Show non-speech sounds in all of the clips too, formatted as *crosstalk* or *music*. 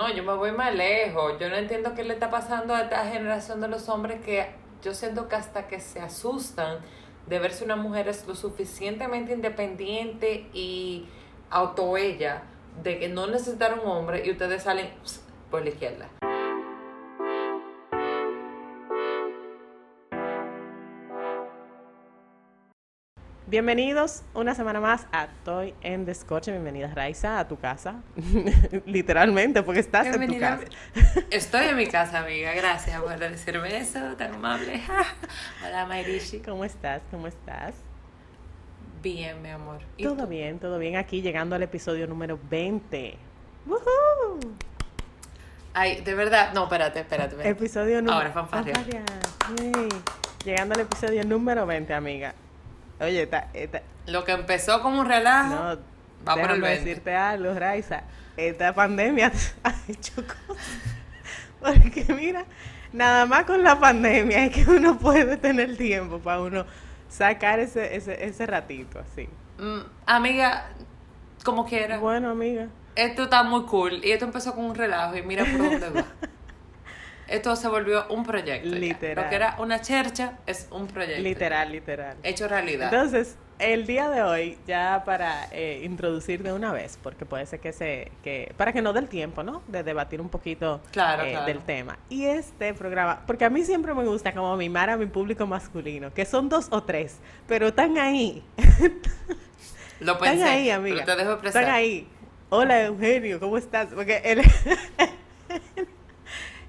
no, yo me voy más lejos. Yo no entiendo qué le está pasando a esta generación de los hombres que yo siento que hasta que se asustan de ver si una mujer es lo suficientemente independiente y auto ella de que no necesitar un hombre y ustedes salen por la izquierda. Bienvenidos una semana más a Toy en Descorche. Bienvenida Raiza a tu casa. *laughs* Literalmente, porque estás en tu casa. Estoy en mi casa, amiga. Gracias por decirme eso, tan amable. *laughs* Hola, Mairishi. ¿Cómo estás? ¿Cómo estás? Bien, mi amor. Todo bien, todo bien. Aquí llegando al episodio número 20. ¡Woohoo! Ay, de verdad. No, espérate, espérate. Episodio número... Ahora, fanfarria. Llegando al episodio número 20, amiga. Oye, está, lo que empezó como un relajo no, va por el 20. decirte algo, Raiza. Esta pandemia *laughs* ha hecho cosas. Porque mira, nada más con la pandemia es que uno puede tener tiempo para uno sacar ese, ese, ese ratito así. Mm, amiga, como quiera. Bueno, amiga. Esto está muy cool y esto empezó con un relajo y mira por dónde va. *laughs* esto se volvió un proyecto. Literal. Lo que era una chercha es un proyecto. Literal, literal. Hecho realidad. Entonces, el día de hoy, ya para eh, introducir de una vez, porque puede ser que se, que, para que no dé el tiempo, ¿no? De debatir un poquito eh, del tema. Y este programa, porque a mí siempre me gusta como mimar a mi público masculino, que son dos o tres, pero están ahí. *laughs* Lo pensé, están ahí, amiga. Pero te dejo Están ahí. Hola, Eugenio, ¿cómo estás? Porque él... *laughs*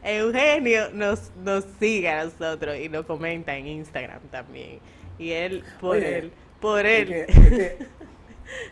Eugenio nos, nos sigue a nosotros y nos comenta en Instagram también. Y él, por él, por él.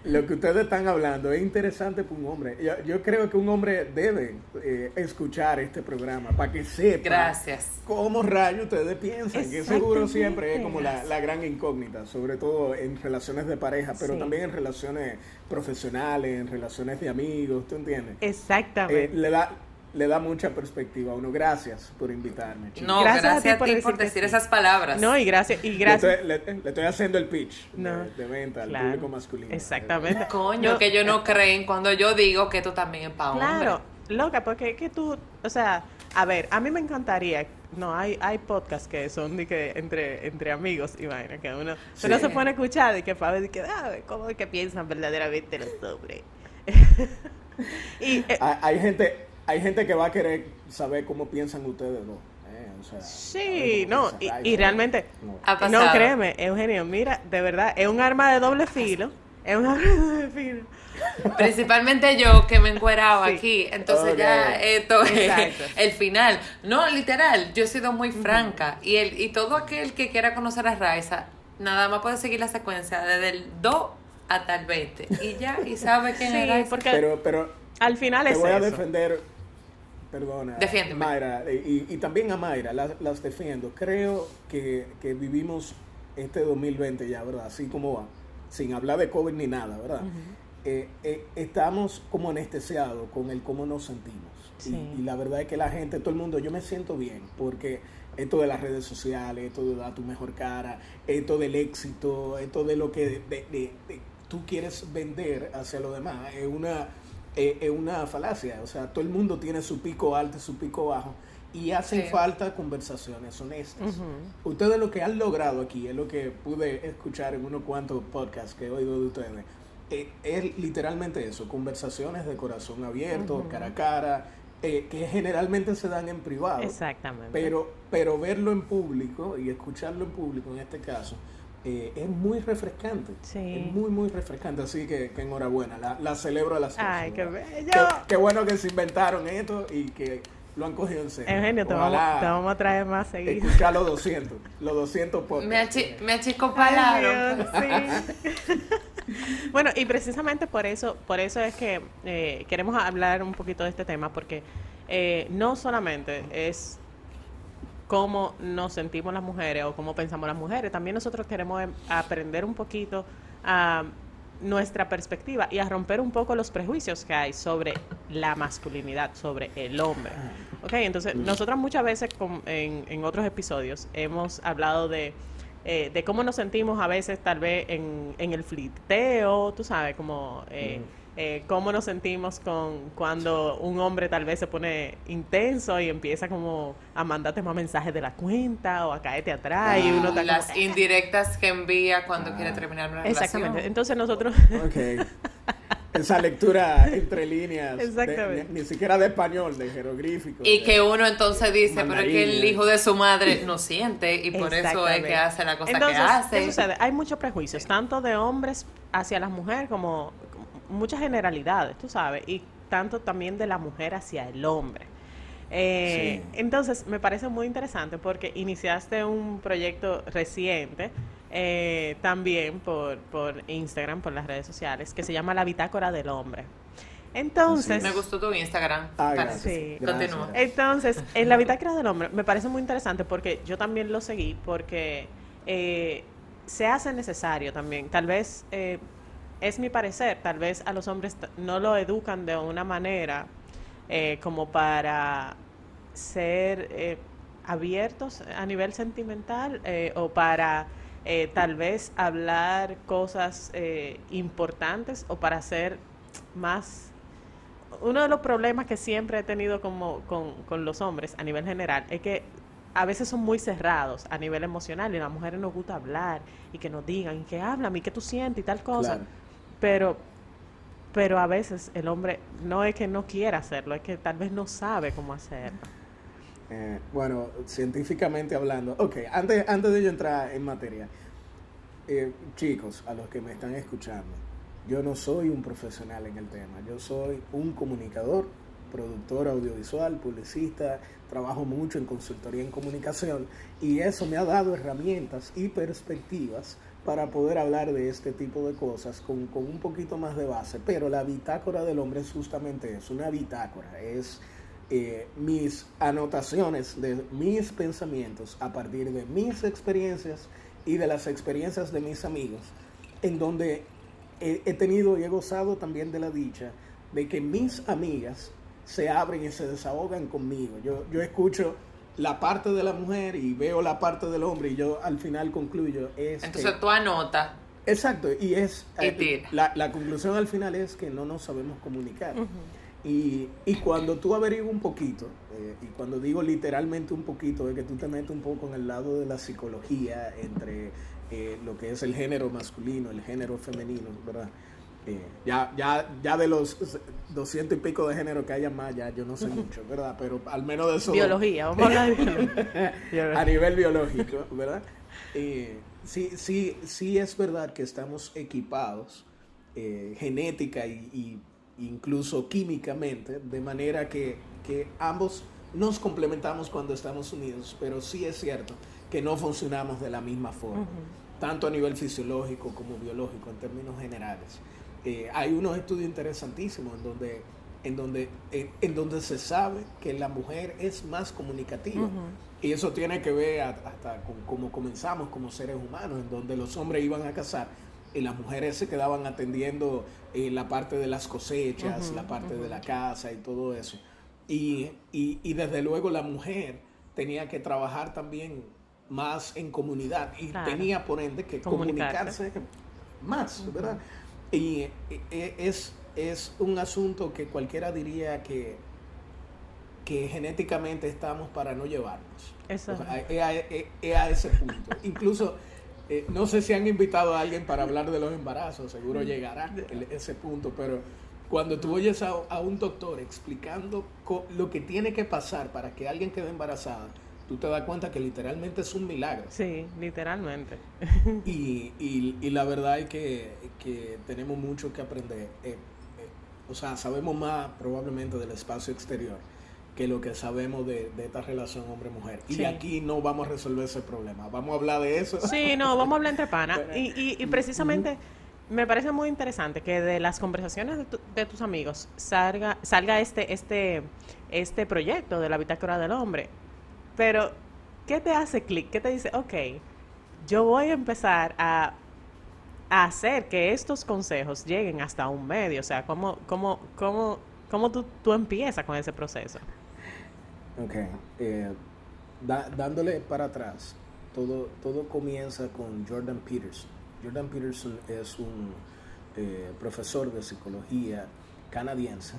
lo que ustedes están hablando es interesante para un hombre. Yo, creo que un hombre debe eh, escuchar este programa para que sepa Gracias. cómo rayos ustedes piensan. Que seguro siempre es como la, gran incógnita, sobre todo en relaciones de pareja, pero también en relaciones profesionales, en relaciones de amigos, ¿tú entiendes? Exactamente. Eh, le da le da mucha perspectiva a uno. Gracias por invitarme. No, gracias, a ti por, decir, esas palabras. No, y gracias. Y gracias. Le, estoy, haciendo el pitch de, venta al público masculino. Exactamente. Coño, que yo no creen cuando yo digo que tú también es para Claro, loca, porque es que tú, o sea, a ver, a mí me encantaría no, hay, hay podcasts que son de que entre, entre amigos y vaina, que uno, no se pone a escuchar y que para ver que, ah, cómo es que piensan verdaderamente los hombres. *laughs* y, eh, hay gente, hay gente que va a querer saber cómo piensan ustedes dos. Eh, sí, no, y, realmente, no. créeme, Eugenio, mira, de verdad, es un arma de doble filo. Es un arma de doble filo. Principalmente yo que me encueraba aquí, entonces ya esto es *laughs* el final. No, literal, yo he sido muy franca y el y todo aquel que quiera conocer a Raiza, nada más puede seguir la secuencia desde el 2 hasta el 20 y ya y sabe quién es Porque pero pero al final te es voy a defender perdona, Defiéndeme. Mayra, y, también a Mayra, las, defiendo. Creo que, vivimos este 2020 ya, ¿verdad? Así como va, sin hablar de COVID ni nada, ¿verdad? Eh, eh, estamos como anestesiados con el cómo nos sentimos. Y, la verdad es que la gente, todo el mundo, yo me siento bien, porque esto de las redes sociales, esto de dar tu mejor cara, esto del éxito, esto de lo que tú quieres vender hacia los demás, es una es una falacia. O sea, todo el mundo tiene su pico alto y su pico bajo. Y hacen falta conversaciones honestas. Ustedes lo que han logrado aquí, es lo que pude escuchar en unos cuantos podcasts que he oído de ustedes, eh, es literalmente eso, conversaciones de corazón abierto, cara a cara, eh, que generalmente se dan en privado. Exactamente. Pero, pero verlo en público y escucharlo en público en este caso, eh, es muy refrescante. Es muy, muy refrescante. Así que, enhorabuena. La, celebro a las Ay, qué bello. Qué, bueno que se inventaron esto y que lo han cogido en serio. Eugenio, te vamos, te vamos, a traer más seguido. Escuchar los 200. Los 200 por Me, achi me achicopalaron. Sí. *laughs* bueno, y precisamente por eso, por eso es que eh, queremos hablar un poquito de este tema, porque eh, no solamente es cómo nos sentimos las mujeres o cómo pensamos las mujeres. También nosotros queremos em, aprender un poquito a nuestra perspectiva y a romper un poco los prejuicios que hay sobre la masculinidad, sobre el hombre. Ok, entonces nosotros muchas veces en, otros episodios hemos hablado de, eh, de cómo nos sentimos a veces tal vez en, en el flirteo, tú sabes, como... Eh, eh, cómo nos sentimos con cuando un hombre tal vez se pone intenso y empieza como a mandarte más mensajes de la cuenta o a caerte atrás y uno está Las indirectas que envía cuando quiere terminar una relación. Exactamente. Entonces nosotros... Okay. *laughs* Esa lectura entre líneas, ni, siquiera de español, de jeroglífico. Y que uno entonces dice, pero es que el hijo de su madre no siente y por eso es que hace la cosa que hace. ¿qué sucede? Hay muchos prejuicios, tanto de hombres hacia las mujeres como muchas generalidades, tú sabes, y tanto también de la mujer hacia el hombre. Eh, entonces, me parece muy interesante porque iniciaste un proyecto reciente, eh, también por, por Instagram, por las redes sociales, que se llama La Bitácora del Hombre. Entonces, me gustó tu Instagram. Ah, sí. Continúa. Entonces, en la bitácora del hombre me parece muy interesante porque yo también lo seguí porque eh, se hace necesario también. Tal vez es mi parecer, tal vez a los hombres no lo educan de una manera eh, como para ser eh, abiertos a nivel sentimental eh, o para tal vez hablar cosas importantes o para ser más... Uno de los problemas que siempre he tenido como, con, los hombres a nivel general es que a veces son muy cerrados a nivel emocional y a las mujeres nos gusta hablar y que nos digan que hablan y que tú sientes y tal cosa. Pero, pero a veces el hombre no es que no quiera hacerlo, es que tal vez no sabe cómo hacerlo. Eh, bueno, científicamente hablando, ok, antes, antes de yo entrar en materia, eh, chicos, a los que me están escuchando, yo no soy un profesional en el tema, yo soy un comunicador, productor audiovisual, publicista, trabajo mucho en consultoría en comunicación y eso me ha dado herramientas y perspectivas para poder hablar de este tipo de cosas con, un poquito más de base. Pero la bitácora del hombre es justamente eso, una bitácora, es eh, mis anotaciones de mis pensamientos a partir de mis experiencias y de las experiencias de mis amigos, en donde he, tenido y he gozado también de la dicha de que mis amigas se abren y se desahogan conmigo. Yo, yo escucho la parte de la mujer y veo la parte del hombre y yo al final concluyo es entonces tú anotas. Exacto y es eh, la, la, conclusión al final es que no nos sabemos comunicar. Y, y, cuando tú averiguas un poquito eh, y cuando digo literalmente un poquito es que tú te metes un poco en el lado de la psicología entre eh, lo que es el género masculino el género femenino verdad ya, ya, ya de los doscientos y pico de género que haya más, ya yo no sé mucho, *laughs* ¿verdad? Pero al menos de eso. Biología, vamos a hablar de biología. *laughs* a nivel biológico, ¿verdad? sí, sí, sí es verdad que estamos equipados eh, genética y, incluso químicamente, de manera que, que ambos nos complementamos cuando estamos unidos, pero sí es cierto que no funcionamos de la misma forma, tanto a nivel fisiológico como biológico en términos generales. Eh, hay unos estudios interesantísimos en donde, en, donde, en donde se sabe que la mujer es más comunicativa. Y eso tiene que ver hasta con cómo comenzamos como seres humanos, en donde los hombres iban a cazar y las mujeres se quedaban atendiendo eh, la parte de las cosechas, la parte de la casa y todo eso. Y, y, desde luego la mujer tenía que trabajar también más en comunidad y tenía por ende que comunicarse, más, ¿verdad? Y es, es un asunto que cualquiera diría que, que genéticamente estamos para no llevarnos. es, a, ese punto. *laughs* Incluso, eh, no sé si han invitado a alguien para hablar de los embarazos, seguro llegará ese punto, pero cuando tú oyes a, a un doctor explicando lo que tiene que pasar para que alguien quede embarazada, tú te das cuenta que literalmente es un milagro. Sí, literalmente. Y, y, la verdad es que, tenemos mucho que aprender. Eh, eh, o sea, sabemos más probablemente del espacio exterior que lo que sabemos de, esta relación hombre-mujer. Y aquí no vamos a resolver ese problema. Vamos a hablar de eso. Sí, no, vamos a hablar entre panas. *laughs* y, y, precisamente... Me parece muy interesante que de las conversaciones de, tus amigos salga, salga este, este, este proyecto de la bitácora del hombre. Pero, ¿qué te hace clic? ¿Qué te dice, ok, yo voy a empezar a, hacer que estos consejos lleguen hasta un medio? O sea, ¿cómo, cómo, cómo, cómo tú, tú empiezas con ese proceso? Ok. Eh, dándole para atrás, todo, todo comienza con Jordan Peterson. Jordan Peterson es un eh, profesor de psicología canadiense,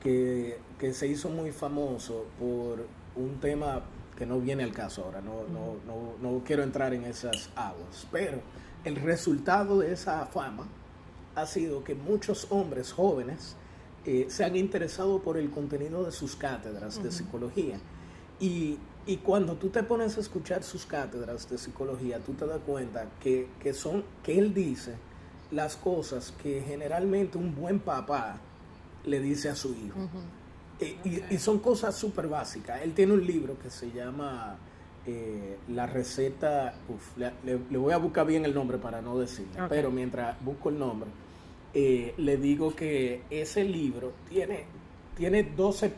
que, que, se hizo muy famoso por un tema que no viene al caso ahora, no, no, no, no quiero entrar en esas aguas, pero el resultado de esa fama ha sido que muchos hombres jóvenes eh, se han interesado por el contenido de sus cátedras de psicología. Y, y, cuando tú te pones a escuchar sus cátedras de psicología, tú te das cuenta que, que, son, que él dice las cosas que generalmente un buen papá le dice a su hijo. Eh, y, y, son cosas súper básicas. Él tiene un libro que se llama eh, La receta, le, voy a buscar bien el nombre para no decirle, pero mientras busco el nombre, eh, le digo que ese libro tiene, tiene 12,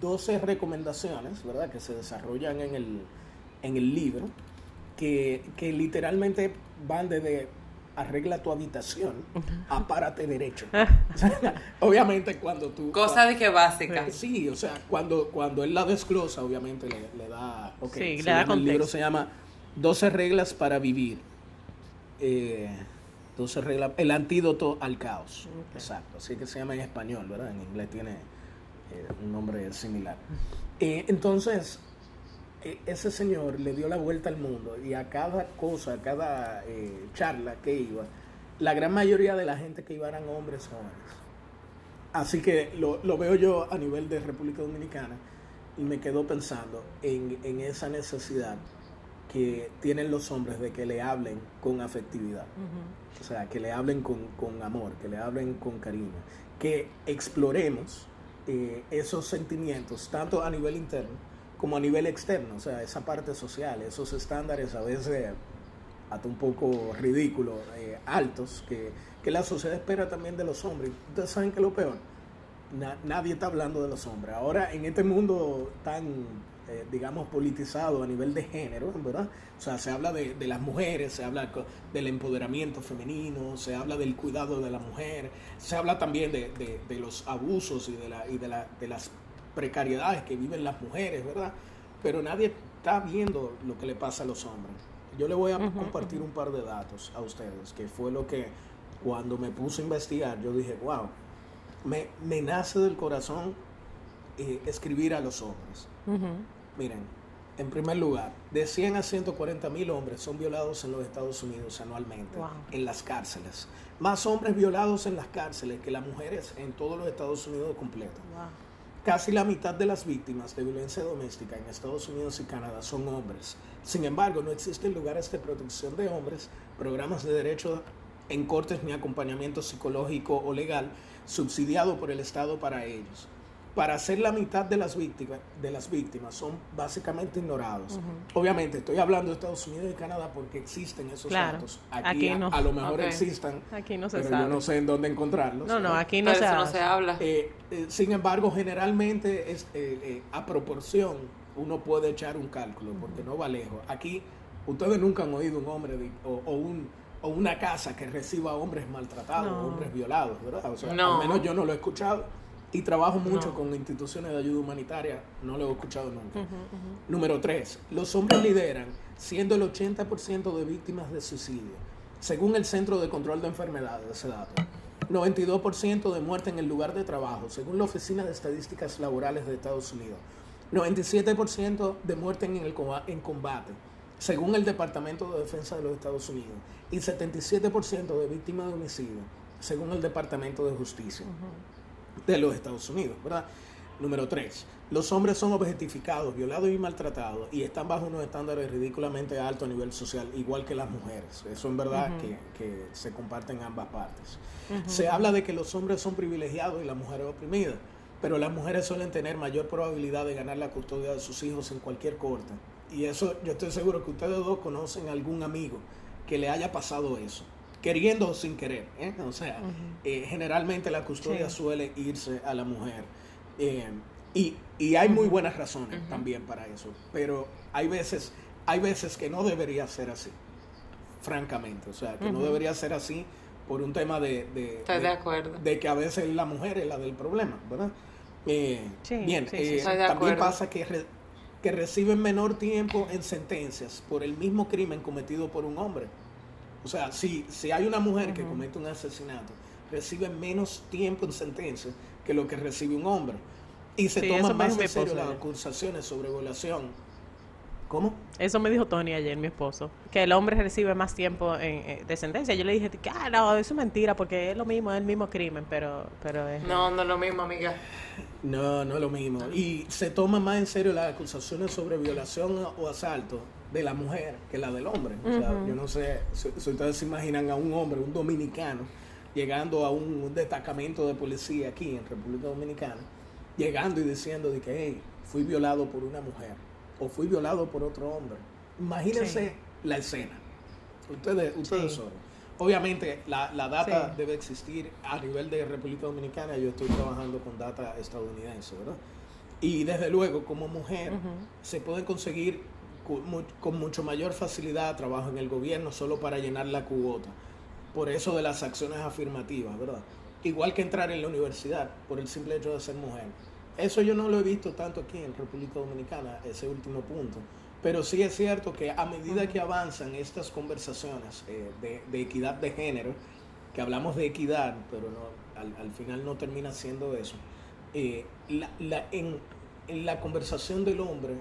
12 recomendaciones, ¿verdad? Que se desarrollan en el, en el libro, que, que literalmente van desde arregla tu habitación, apárate derecho. *laughs* obviamente cuando tú... Cosa de que básica. Sí, o sea, cuando, cuando él la desglosa, obviamente le, da... Okay, sí, le da El libro se llama 12 reglas para vivir. Eh, entonces, el antídoto al caos. Exacto. Así que se llama en español, ¿verdad? En inglés tiene eh, un nombre similar. Eh, entonces, ese señor le dio la vuelta al mundo y a cada cosa, a cada eh, charla que iba, la gran mayoría de la gente que iba eran hombres jóvenes. Así que lo, lo veo yo a nivel de República Dominicana y me quedo pensando en, en esa necesidad que tienen los hombres de que le hablen con afectividad. O sea, que le hablen con, amor, que le hablen con cariño, que exploremos eh, esos sentimientos, tanto a nivel interno como a nivel externo, o sea, esa parte social, esos estándares a veces hasta un poco ridículos, eh, altos, que, que, la sociedad espera también de los hombres. Ustedes saben que lo peor, nadie está hablando de los hombres. Ahora, en este mundo tan eh, digamos, politizado a nivel de género, ¿verdad? O sea, se habla de, las mujeres, se habla del empoderamiento femenino, se habla del cuidado de la mujer, se habla también de, los abusos y, de, las precariedades que viven las mujeres, ¿verdad? Pero nadie está viendo lo que le pasa a los hombres. Yo le voy a compartir un par de datos a ustedes, que fue lo que cuando me puse a investigar, yo dije, wow, me, me nace del corazón eh, escribir a los hombres. Miren, en primer lugar, de 100 a 140 mil hombres son violados en los Estados Unidos anualmente, en las cárceles. Más hombres violados en las cárceles que las mujeres en todos los Estados Unidos completo. Casi la mitad de las víctimas de violencia doméstica en Estados Unidos y Canadá son hombres. Sin embargo, no existen lugares de protección de hombres, programas de derechos en cortes ni acompañamiento psicológico o legal subsidiado por el Estado para ellos para ser la mitad de las víctimas, de las víctimas son básicamente ignorados. Obviamente, estoy hablando de Estados Unidos y Canadá porque existen esos datos. Aquí, a, lo mejor existen, aquí no se pero sabe. yo no sé en dónde encontrarlos. No, no, aquí no, se, no se, habla. Eh, eh, sin embargo, generalmente es, eh, a proporción uno puede echar un cálculo porque no va lejos. Aquí ustedes nunca han oído un hombre o, un o una casa que reciba hombres maltratados, hombres violados, ¿verdad? O sea, al menos yo no lo he escuchado y trabajo mucho con instituciones de ayuda humanitaria, no lo he escuchado nunca. Número tres, los hombres lideran, siendo el 80% de víctimas de suicidio, según el Centro de Control de Enfermedades, ese dato. 92% de muerte en el lugar de trabajo, según la Oficina de Estadísticas Laborales de Estados Unidos. 97% de muerte en, el, en combate, según el Departamento de Defensa de los Estados Unidos. Y 77% de víctimas de homicidio, según el Departamento de Justicia de los Estados Unidos, ¿verdad? Número tres, los hombres son objetificados, violados y maltratados y están bajo unos estándares ridículamente altos a nivel social, igual que las mujeres. Eso en verdad que, se comparten ambas partes. Se habla de que los hombres son privilegiados y las mujeres oprimidas, pero las mujeres suelen tener mayor probabilidad de ganar la custodia de sus hijos en cualquier corte. Y eso yo estoy seguro que ustedes dos conocen algún amigo que le haya pasado eso queriendo o sin querer. ¿eh? O sea, eh, generalmente la custodia suele irse a la mujer. Eh, y, y, hay muy buenas razones también para eso. Pero hay veces, hay veces que no debería ser así, francamente. O sea, que no debería ser así por un tema de, de, Estoy de, acuerdo. de que a veces la mujer es la del problema, ¿verdad? bien, también pasa que, que reciben menor tiempo en sentencias por el mismo crimen cometido por un hombre. O sea, si, si hay una mujer que comete un asesinato, recibe menos tiempo en sentencia que lo que recibe un hombre. Y se Sí, toma eso me más en serio las acusaciones sobre violación. ¿Cómo? Eso me dijo Tony ayer, mi esposo, que el hombre recibe más tiempo en, eh, de sentencia. Yo le dije que, ah, no, eso es mentira, porque es lo mismo, es el mismo crimen, pero, pero es... No, no es lo mismo, amiga. No, no es lo mismo. Y se toma más en serio las acusaciones sobre violación o asalto de la mujer que la del hombre. O sea, yo no sé si, si ustedes se imaginan a un hombre, un dominicano, llegando a un, un destacamento de policía aquí en República Dominicana, llegando y diciendo de que, hey, fui violado por una mujer o fui violado por otro hombre. Imagínense la escena. Ustedes, ustedes Sí. solo. Obviamente la, la data Sí. debe existir a nivel de República Dominicana. Yo estoy trabajando con data estadounidense, ¿verdad? Y desde luego, como mujer, se puede conseguir con, mu- con mucho mayor facilidad trabajo en el gobierno solo para llenar la cuota. Por eso de las acciones afirmativas, ¿verdad? Igual que entrar en la universidad, por el simple hecho de ser mujer. Eso yo no lo he visto tanto aquí en República Dominicana, ese último punto. Pero sí es cierto que a medida que avanzan estas conversaciones eh, de, de equidad de género, que hablamos de equidad, pero no, al, al final no termina siendo eso, eh, la- la- en, en la conversación del hombre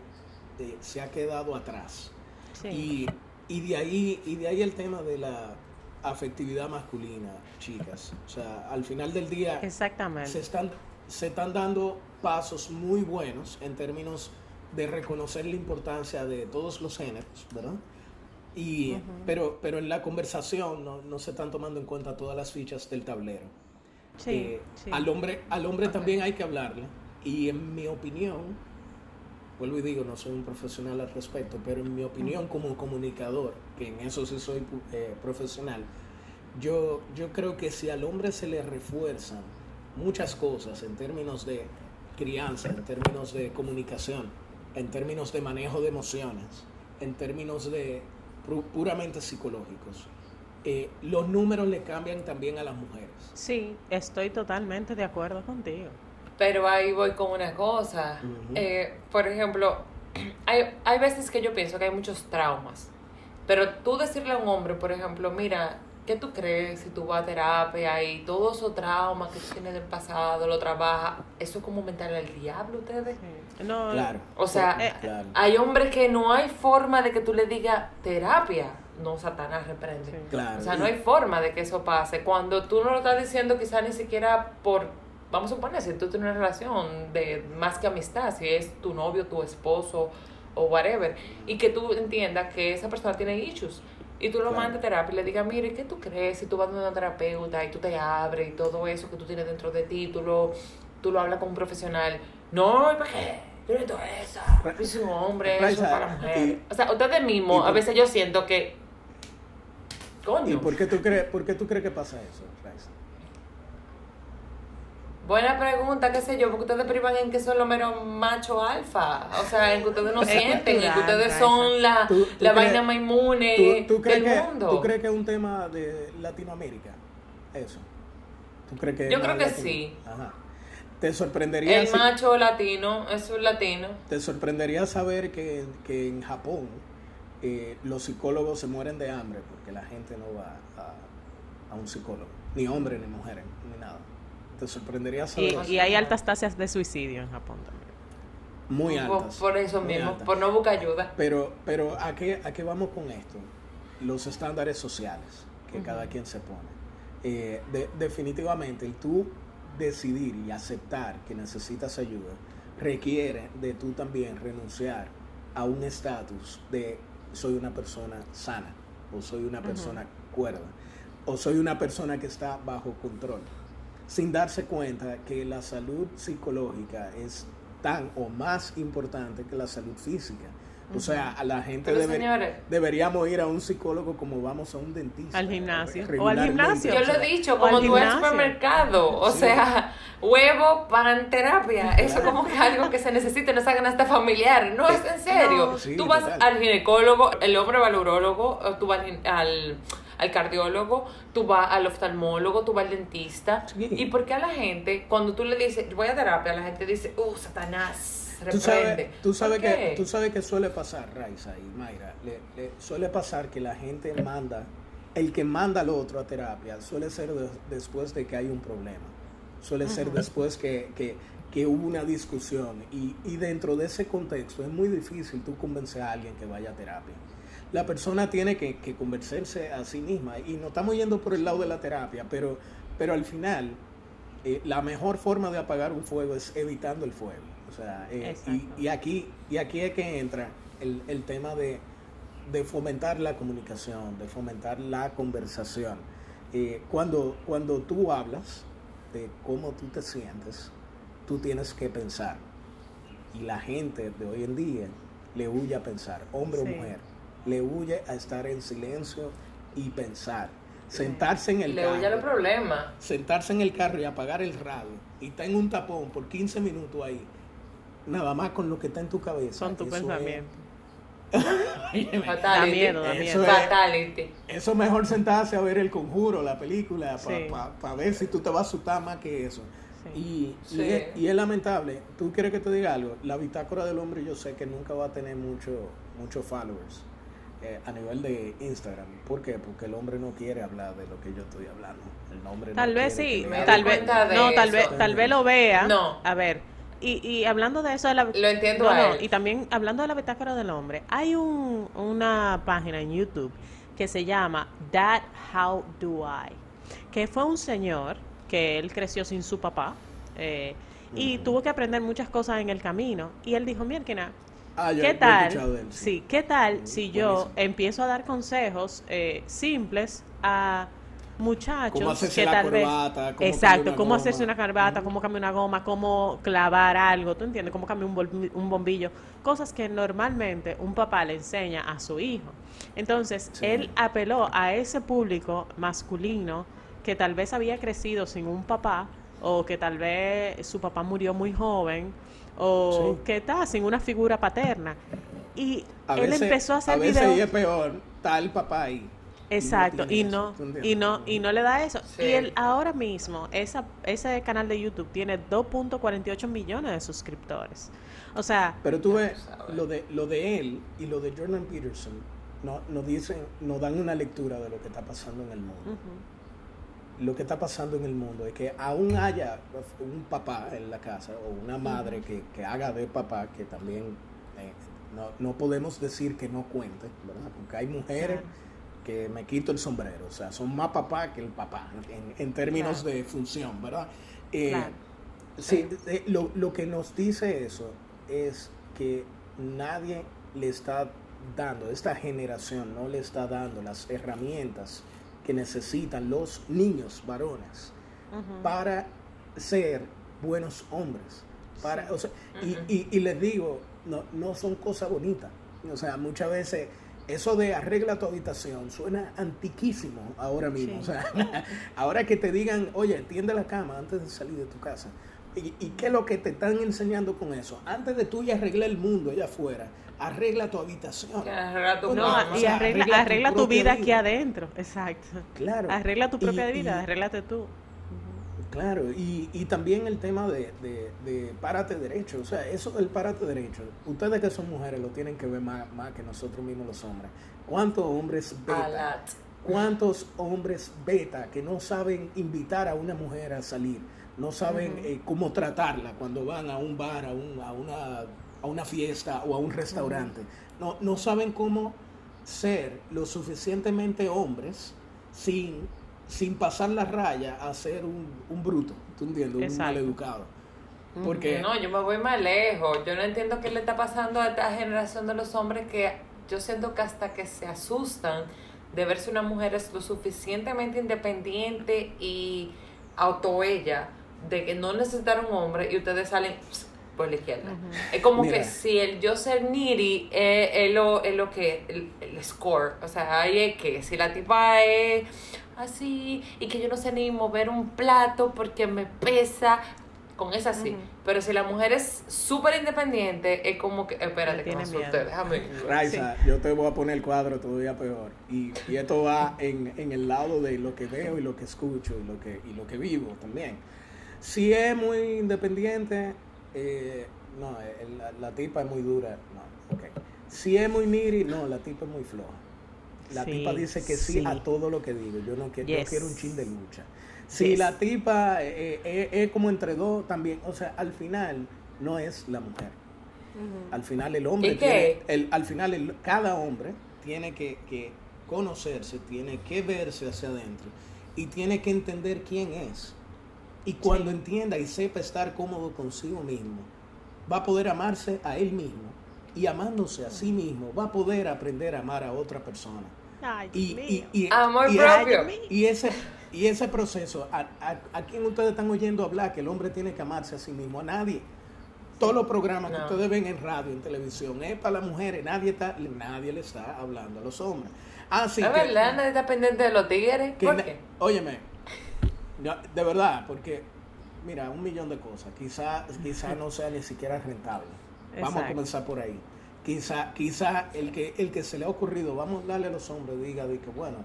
eh, se ha quedado atrás. Sí. Y, y de ahí, y de ahí el tema de la afectividad masculina, chicas. O sea, al final del día se están, se están dando pasos muy buenos en términos de reconocer la importancia de todos los géneros, ¿verdad? Y, pero, pero en la conversación no, no se están tomando en cuenta todas las fichas del tablero. Sí, Eh, sí. Al hombre, al hombre también hay que hablarle. Y en mi opinión, vuelvo y digo, no soy un profesional al respecto, pero en mi opinión como comunicador, que en eso sí soy eh, profesional, yo, yo creo que si al hombre se le refuerzan muchas cosas en términos de crianza, en términos de comunicación, en términos de manejo de emociones, en términos de pu- puramente psicológicos, eh, los números le cambian también a las mujeres. Sí, estoy totalmente de acuerdo contigo. Pero ahí voy con una cosa. Eh, por ejemplo, *clears throat* hay, hay veces que yo pienso que hay muchos traumas. Pero tú decirle a un hombre, por ejemplo, mira, ¿qué tú crees si tú vas a terapia y todos esos traumas que tú tienes del pasado lo trabajas? Eso es como mental al diablo, ustedes. Sí. No, Claro. O sea, claro. hay hombres que no hay forma de que tú le digas terapia. No, Satanás reprende. Sí. Claro. O sea, no hay forma de que eso pase. Cuando tú no lo estás diciendo, quizás ni siquiera por, vamos a suponer, si tú tienes una relación de más que amistad, si es tu novio, tu esposo o whatever, y que tú entiendas que esa persona tiene issues. Y tú lo Claro. mandas a terapia y le digas, mire, ¿qué tú crees? Si tú vas a una terapeuta y tú te abres y todo eso que tú tienes dentro de ti, tú lo, tú lo hablas con un profesional. No, ¿y ¿para qué? Yo necesito eso. Soy un hombre, Raisa, eso es para mujer. y- o sea, ustedes mismos, a veces yo siento que... Coño. ¿Y por qué tú crees, por qué tú crees que pasa eso, Raiza? Buena pregunta, qué sé yo, porque ustedes privan en que son los meros macho alfa. O sea, en que ustedes no *laughs* sienten, en que ustedes son la, ¿Tú- tú la crees- vaina más inmune ¿Tú, tú crees del que, mundo. ¿Tú crees que es un tema de Latinoamérica? Eso. ¿Tú crees que es Yo creo que latino? sí. Ajá. ¿Te sorprendería, El si- macho latino, es un latino. te sorprendería saber que, que en Japón eh, los psicólogos se mueren de hambre porque la gente no va a, a un psicólogo? Ni hombres, ni mujeres. ¿Te sorprendería saber Y, hay altas tasas de suicidio en Japón también. Muy altas. por eso mismo, altas. por no buscar ayuda. Pero, pero ¿a, qué, ¿a qué vamos con esto? Los estándares sociales que cada quien se pone. Eh, de- definitivamente, el tú decidir y aceptar que necesitas ayuda requiere de tú también renunciar a un estatus de soy una persona sana o soy una persona cuerda o soy una persona que está bajo control sin darse cuenta que la salud psicológica es tan o más importante que la salud física. O sea, a la gente Pero, debe- señores- deberíamos ir a un psicólogo como vamos a un dentista. Al gimnasio. eh, O al gimnasio. Yo lo he dicho, como tú al supermercado. O Sí. sea, huevo, pan, terapia. Eso Claro. como que es algo que se necesita, no es hasta familiar. No, es en serio. No, sí, tú vas total. al ginecólogo, el hombre va al urólogo, tú vas al, al, cardiólogo, tú vas al oftalmólogo, tú vas al dentista. Sí. ¿Y por qué a la gente, cuando tú le dices, voy a terapia, la gente dice, uh, Satanás, Tú sabes, reprende? tú sabes ¿Por qué? que tú sabes que suele pasar, Raiza y Mayra, le, le suele pasar que la gente manda el que manda al otro a terapia suele ser después de que hay un problema, suele ser después que, que, que, hubo una discusión y, y, dentro de ese contexto es muy difícil tú convencer a alguien que vaya a terapia. La persona tiene que, que convencerse a sí misma y no estamos yendo por el lado de la terapia, pero, pero al final eh, la mejor forma de apagar un fuego es evitando el fuego. O sea, eh, y, y, aquí, y aquí es que entra el, el tema de de fomentar la comunicación, de fomentar la conversación. Eh, cuando, cuando tú hablas de cómo tú te sientes, tú tienes que pensar. Y la gente de hoy en día le huye a pensar, hombre o mujer, le huye a estar en silencio y pensar. Sentarse en el le carro. Le huye Sentarse en el carro y apagar el radio y está en un tapón por 15 minutos ahí. Nada más con lo que está en tu cabeza. Son tu pensamiento *laughs* da miedo, da miedo. Fatality. Eso mejor sentarse a ver el conjuro, la película, para ver si tú te vas a asustar más que eso. Y, y, es, lamentable. ¿Tú quieres que te diga algo? La bitácora del hombre yo sé que nunca va a tener muchos mucho followers eh, a nivel de Instagram. ¿Por qué? Porque el hombre no quiere hablar de lo que yo estoy hablando. El hombre tal vez sí, tal vez, no, tal vez, tal vez lo vea. No. A ver, y, y hablando de eso de la lo entiendo a y también hablando de la bitácora del hombre hay un, una página en YouTube que se llama That How Do I que fue un señor que él creció sin su papá eh, y tuvo que aprender muchas cosas en el camino y él dijo mira ah, ¿qué tal? sí. ¿qué tal si yo empiezo a dar consejos eh, simples a muchachos que tal vez exacto cómo hacerse una carbata cómo cambiar una goma cómo clavar algo tú entiendes cómo cambiar un, bombillo. Cosas que normalmente un papá le enseña a su hijo. Entonces él apeló a ese público masculino que tal vez había crecido sin un papá o que tal vez su papá murió muy joven o que está sin una figura paterna y él empezó a hacer a veces es peor tal papá ahí Exacto, y no, y no, y no le da eso. Y él ahora mismo, esa, ese canal de YouTube tiene 2.48 millones de suscriptores. O sea, pero tú ves lo de lo de él y lo de Jordan Peterson no, nos dicen, nos dan una lectura de lo que está pasando en el mundo. Lo que está pasando en el mundo es que aún haya un papá en la casa o una madre que, que, haga de papá, que también eh, no, no, podemos decir que no cuente, ¿verdad? Porque hay mujeres que me quito el sombrero, o sea, son más papá que el papá en, términos de función, ¿verdad? Eh, sí, eh, lo, lo, que nos dice eso es que nadie le está dando, esta generación no le está dando las herramientas que necesitan los niños varones para ser buenos hombres. Para, o sea, y, y, y, les digo, no, no son cosas bonitas. O sea, muchas veces eso de arregla tu habitación suena antiquísimo ahora mismo. O sea, *laughs* ahora que te digan, oye, tiende la cama antes de salir de tu casa. ¿Y, qué es lo que te están enseñando con eso? Antes de tú y arreglar el mundo allá afuera, arregla tu habitación. Arregla tu no, y arregla, tu, vida, aquí adentro. Exacto. Claro. Arregla tu propia vida, arréglate tú. Claro, y, y también el tema de, de, párate derecho, o sea, eso del párate derecho, ustedes que son mujeres lo tienen que ver más, más que nosotros mismos los hombres. ¿Cuántos hombres beta? ¿Cuántos hombres beta que no saben invitar a una mujer a salir? No saben eh, cómo tratarla cuando van a un bar, a, un, a, una, a una fiesta o a un restaurante. no, no saben cómo ser lo suficientemente hombres sin sin pasar la raya a ser un, un bruto, ¿tú entiendes? Un mal educado. Porque... No, yo me voy más lejos. Yo no entiendo qué le está pasando a esta generación de los hombres que yo siento que hasta que se asustan de ver si una mujer es lo suficientemente independiente y ella de que no necesitar un hombre y ustedes salen por la izquierda. Es como que si el yo ser needy es, lo, es lo que, el, el, score, o sea, ahí es que si la tipa es así y que yo no sé ni mover un plato porque me pesa. Con esa sí. Pero si la mujer es súper independiente, es como que. Espérate, que me asuste, déjame. Raiza, yo te voy a poner el cuadro todavía peor. Y, y esto va en, en, el lado de lo que veo y lo que escucho y lo que, y lo que vivo también. Si es muy independiente, eh, no, la, tipa es muy dura. No, okay. Si es muy niri, no, la tipa es muy floja. La tipa dice que sí, a todo lo que digo. Yo no quiero, yo quiero un chin de lucha. Si la tipa eh, eh, es como entre dos también, o sea, al final no es la mujer. Al final el hombre tiene, el, al final cada hombre tiene que, que, conocerse, tiene que verse hacia adentro y tiene que entender quién es. Y cuando entienda y sepa estar cómodo consigo mismo, va a poder amarse a él mismo y amándose a sí mismo, va a poder aprender a amar a otra persona. y, y, Amor propio. Y ese, y ese proceso, ¿a, a, quién ustedes están oyendo hablar que el hombre tiene que amarse a sí mismo? A nadie. Todos los programas que ustedes ven en radio, en televisión, es para las mujeres, nadie está, nadie le está hablando a los hombres. Así es verdad, nadie está pendiente de los tigres. ¿Por qué? Óyeme, de verdad, porque, mira, un millón de cosas. Quizá, quizá no sea ni siquiera rentable. Vamos a comenzar por ahí. Quizá, quizá el que, el que se le ha ocurrido, vamos a darle a los hombres, diga, de que bueno,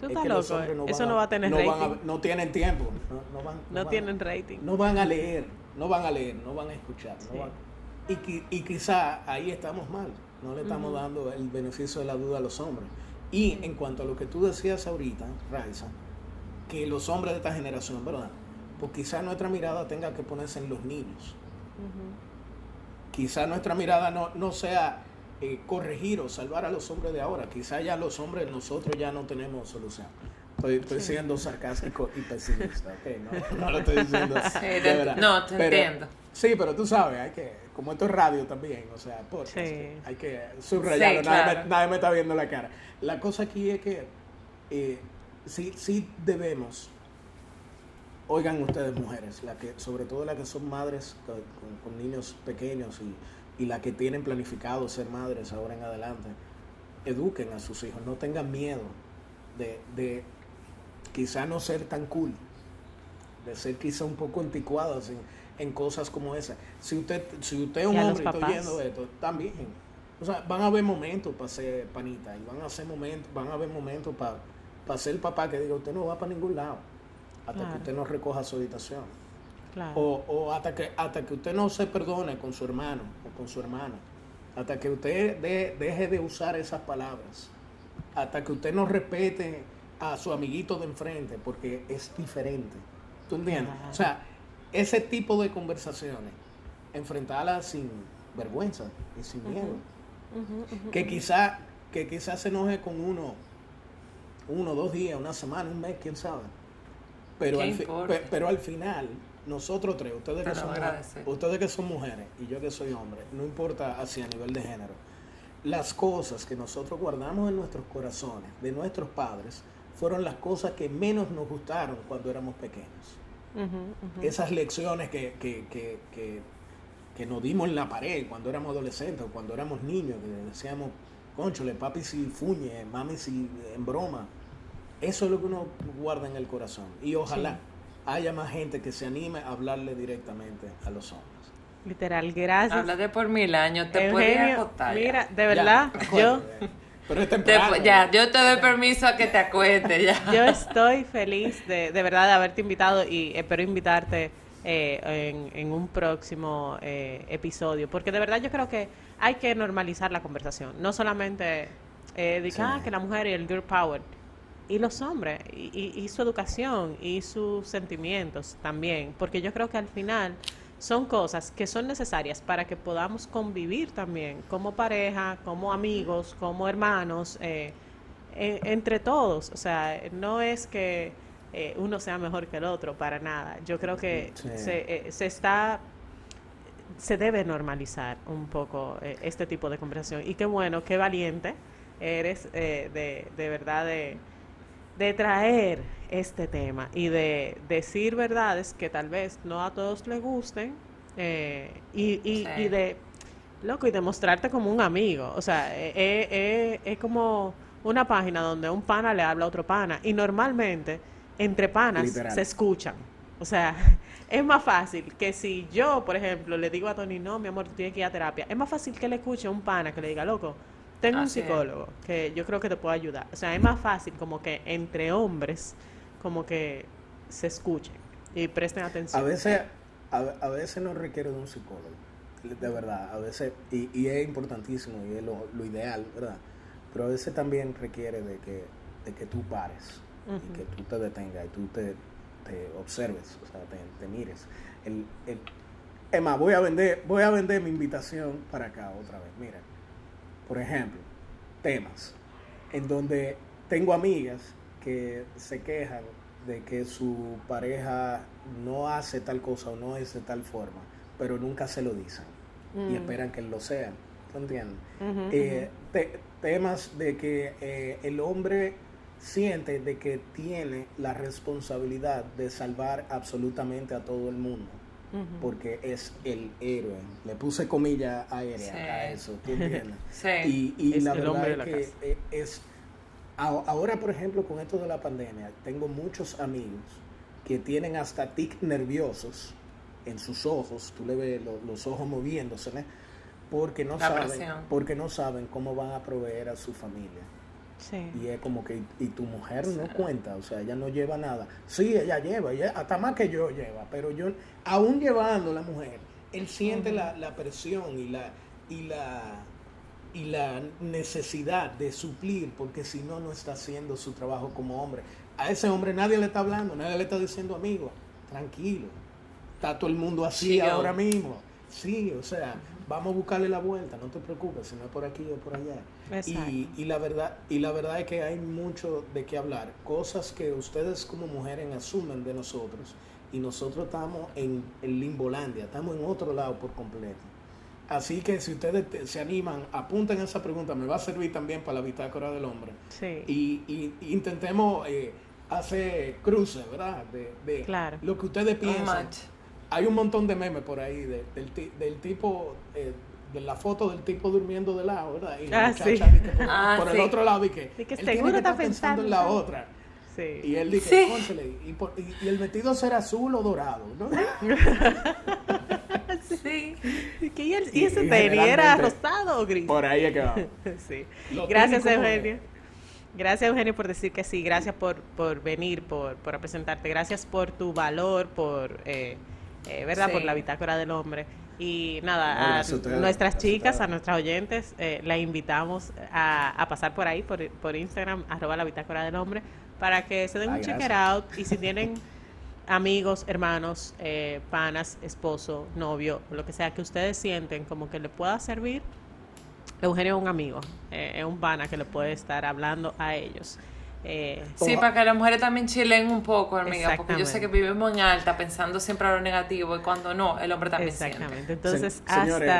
Tú estás loco. Eso no va a tener no rating. no tienen tiempo. No, van, no tienen rating. No van a leer. No van a leer. No van a escuchar. y, y quizá ahí estamos mal. No le estamos dando el beneficio de la duda a los hombres. Y en cuanto a lo que tú decías ahorita, Raiza, que los hombres de esta generación, ¿verdad? Pues quizá nuestra mirada tenga que ponerse en los niños. Quizá nuestra mirada no, no sea eh, corregir o salvar a los hombres de ahora. Quizá ya los hombres, nosotros ya no tenemos solución. Estoy, siendo sarcástico y pesimista, *laughs* no, lo estoy diciendo de verdad. No, te entiendo. Sí, pero tú sabes, hay que, como esto es radio también, o sea, hay que subrayarlo, nadie, me, está viendo la cara. La cosa aquí es que eh, sí, sí debemos, oigan ustedes mujeres, la que, sobre todo las que son madres con niños pequeños y y las que tienen planificado ser madres ahora en adelante, eduquen a sus hijos, no tengan miedo de, de quizá no ser tan cool, de ser quizá un poco anticuados en, en cosas como esa. Si usted, si usted es un hombre y está oyendo esto, también. O sea, van a haber momentos para ser panita y van a ser momentos, van a haber momentos para, para ser papá que diga usted no va para ningún lado hasta que usted no recoja su habitación. O, o, hasta, que, hasta que usted no se perdone con su hermano o con su hermana. Hasta que usted deje de usar esas palabras. Hasta que usted no respete a su amiguito de enfrente porque es diferente. ¿Tú entiendes? O sea, ese tipo de conversaciones, enfrentarlas sin vergüenza y sin miedo. que quizá que quizás se enoje con uno, uno, dos días, una semana, un mes, quién sabe. Pero, al, pero al final nosotros tres, ustedes que, son, ustedes que son mujeres y yo que soy hombre, no importa hacia nivel de género, las cosas que nosotros guardamos en nuestros corazones, de nuestros padres, fueron las cosas que menos nos gustaron cuando éramos pequeños. Esas lecciones que, que, que, que, que nos dimos en la pared cuando éramos adolescentes o cuando éramos niños, que decíamos, conchole, papi si fuñe, mami si en broma. Eso es lo que uno guarda en el corazón. Y ojalá haya más gente que se anime a hablarle directamente a los hombres. Literal, gracias. Háblate por mil años, te puedes acotar. Mira, de verdad, yo... Pero es temprano. ya, yo te doy permiso a que te acuestes ya. Yo estoy feliz de, de verdad de haberte invitado y espero invitarte eh, en, un próximo eh, episodio, porque de verdad yo creo que hay que normalizar la conversación, no solamente eh, ah, que la mujer y el girl power, y los hombres, y, y, su educación y sus sentimientos también, porque yo creo que al final son cosas que son necesarias para que podamos convivir también como pareja, como amigos, como hermanos, eh, entre todos. O sea, no es que eh, uno sea mejor que el otro, para nada. Yo creo que se, eh, se está se debe normalizar un poco este tipo de conversación. Y qué bueno, qué valiente eres de, de verdad de de traer este tema y de decir verdades que tal vez no a todos les gusten eh, y, y, de, loco, y demostrarte como un amigo. O sea, es, eh, eh, es, como una página donde un pana le habla a otro pana y normalmente entre panas se escuchan. O sea, *laughs* es más fácil que si yo, por ejemplo, le digo a Tony, no, mi amor, tú tienes que ir a terapia, es más fácil que le escuche a un pana que le diga, loco, tengo un psicólogo que yo creo que te puede ayudar. O sea, es más fácil como que entre hombres, como que se escuchen y presten atención. A veces, a, veces no requiere de un psicólogo, de verdad. A veces, y, y es importantísimo y es lo, lo ideal, ¿verdad? pero a veces también requiere de que, de que tú pares y que tú te detengas y tú te, te observes, o sea, te, te mires. El, el, Emma, voy a vender, voy a vender mi invitación para acá otra vez. Mira, por ejemplo, temas en donde tengo amigas que se quejan de que su pareja no hace tal cosa o no es de tal forma, pero nunca se lo dicen y Mm. esperan que lo sean. ¿Tú entiendes? Eh, te- temas de que eh, el hombre siente de que tiene la responsabilidad de salvar absolutamente a todo el mundo porque es el héroe. Le puse comilla aérea Sí. a eso, ¿tú entiendes? *laughs* Sí. Y, y Es la el verdad es la que casa. eh, es... Ahora, por ejemplo, con esto de la pandemia, tengo muchos amigos que tienen hasta tic nerviosos en sus ojos, tú le ves lo- los ojos moviéndose, porque no La saben, presión. porque no saben cómo van a proveer a su familia. Sí. Y es como que, y tu mujer no cuenta, o sea, ella no lleva nada. Sí, ella lleva, ella, hasta más que yo lleva, pero yo, aún llevando la mujer, él siente la, la presión y la, y la y la necesidad de suplir, porque si no, no está haciendo su trabajo como hombre. A ese hombre nadie le está hablando, nadie le está diciendo amigo, tranquilo. Está todo el mundo así ahora mismo. Sí, o sea, vamos a buscarle la vuelta, no te preocupes, si no es por aquí o por allá. Y, y la verdad, y la verdad es que hay mucho de qué hablar, cosas que ustedes como mujeres asumen de nosotros y nosotros estamos en, en Limbolandia, estamos en otro lado por completo. Así que si ustedes te- se animan, apunten esa pregunta, me va a servir también para la bitácora del hombre. Sí. Y, y- intentemos eh, hacer cruces, ¿verdad? De, de Claro. lo que ustedes Un piensan. Hay un montón de memes por ahí de- del, ti- del tipo, eh, de la foto del tipo durmiendo de lado, ¿verdad? Y la Ah, muchacha sí. de que por, Ah, por sí. el otro lado y que, que él seguro tiene que está estar pensando en la otra. Sí. Y él dice, Sí. "Cónchale, y, por- y- y el vestido será azul o dorado, ¿no? *laughs* Sí. ¿Y, y el- Y- y ese tenis era rosado o gris? Por ahí es que va. *laughs* sí. Gracias, Eugenio. Gracias, Eugenio, por decir que sí. Gracias por, por venir, por, por presentarte. Gracias por tu valor, por, eh, eh, ¿verdad? Sí. Por la bitácora del hombre. Y nada, a nuestras chicas, a nuestras oyentes, eh, la invitamos a, a pasar por ahí, por, por Instagram, arroba la bitácora del hombre, para que se den Ay, un check it gracias. out. Y si tienen *laughs* amigos, hermanos, eh, panas, esposo, novio, lo que sea que ustedes sienten como que le pueda servir, Eugenio es un amigo, eh, es un pana que le puede estar hablando a ellos. Eh, Sí, para que las mujeres también chilen un poco, amiga, porque yo sé que vivimos en alta pensando siempre a lo negativo y cuando no, el hombre también exactamente. siente. Entonces, Se- señores,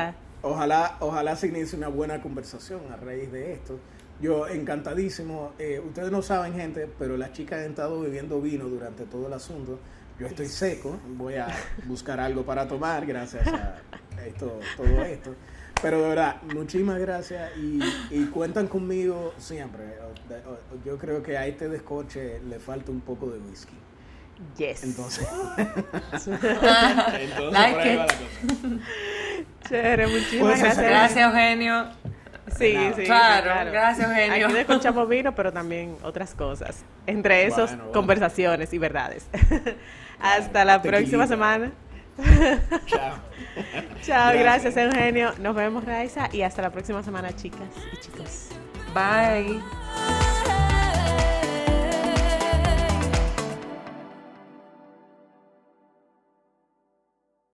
ojalá, ojalá se inicie una buena conversación a raíz de esto. Yo encantadísimo. eh, ustedes no saben, gente, pero las chicas han estado bebiendo vino durante todo el asunto. Yo estoy seco, voy a buscar algo para tomar gracias a esto, todo esto. Pero de verdad, muchísimas gracias y, y cuentan conmigo siempre. Yo creo que a este descoche le falta un poco de whisky. Yes. Entonces, *laughs* entonces Like por ahí va it. la cosa. Chévere, muchísimas gracias. Gracias, Eugenio. Sí, Nada. sí, Claro, gracias, Eugenio. Aquí escuchamos vino, pero también otras cosas. Entre esos, Bueno, bueno. conversaciones y verdades. Hasta la tequilita. próxima semana. *laughs* Chao. Chao, Gracias. gracias Eugenio. Nos vemos, Raiza, y hasta la próxima semana, chicas y chicos. Bye.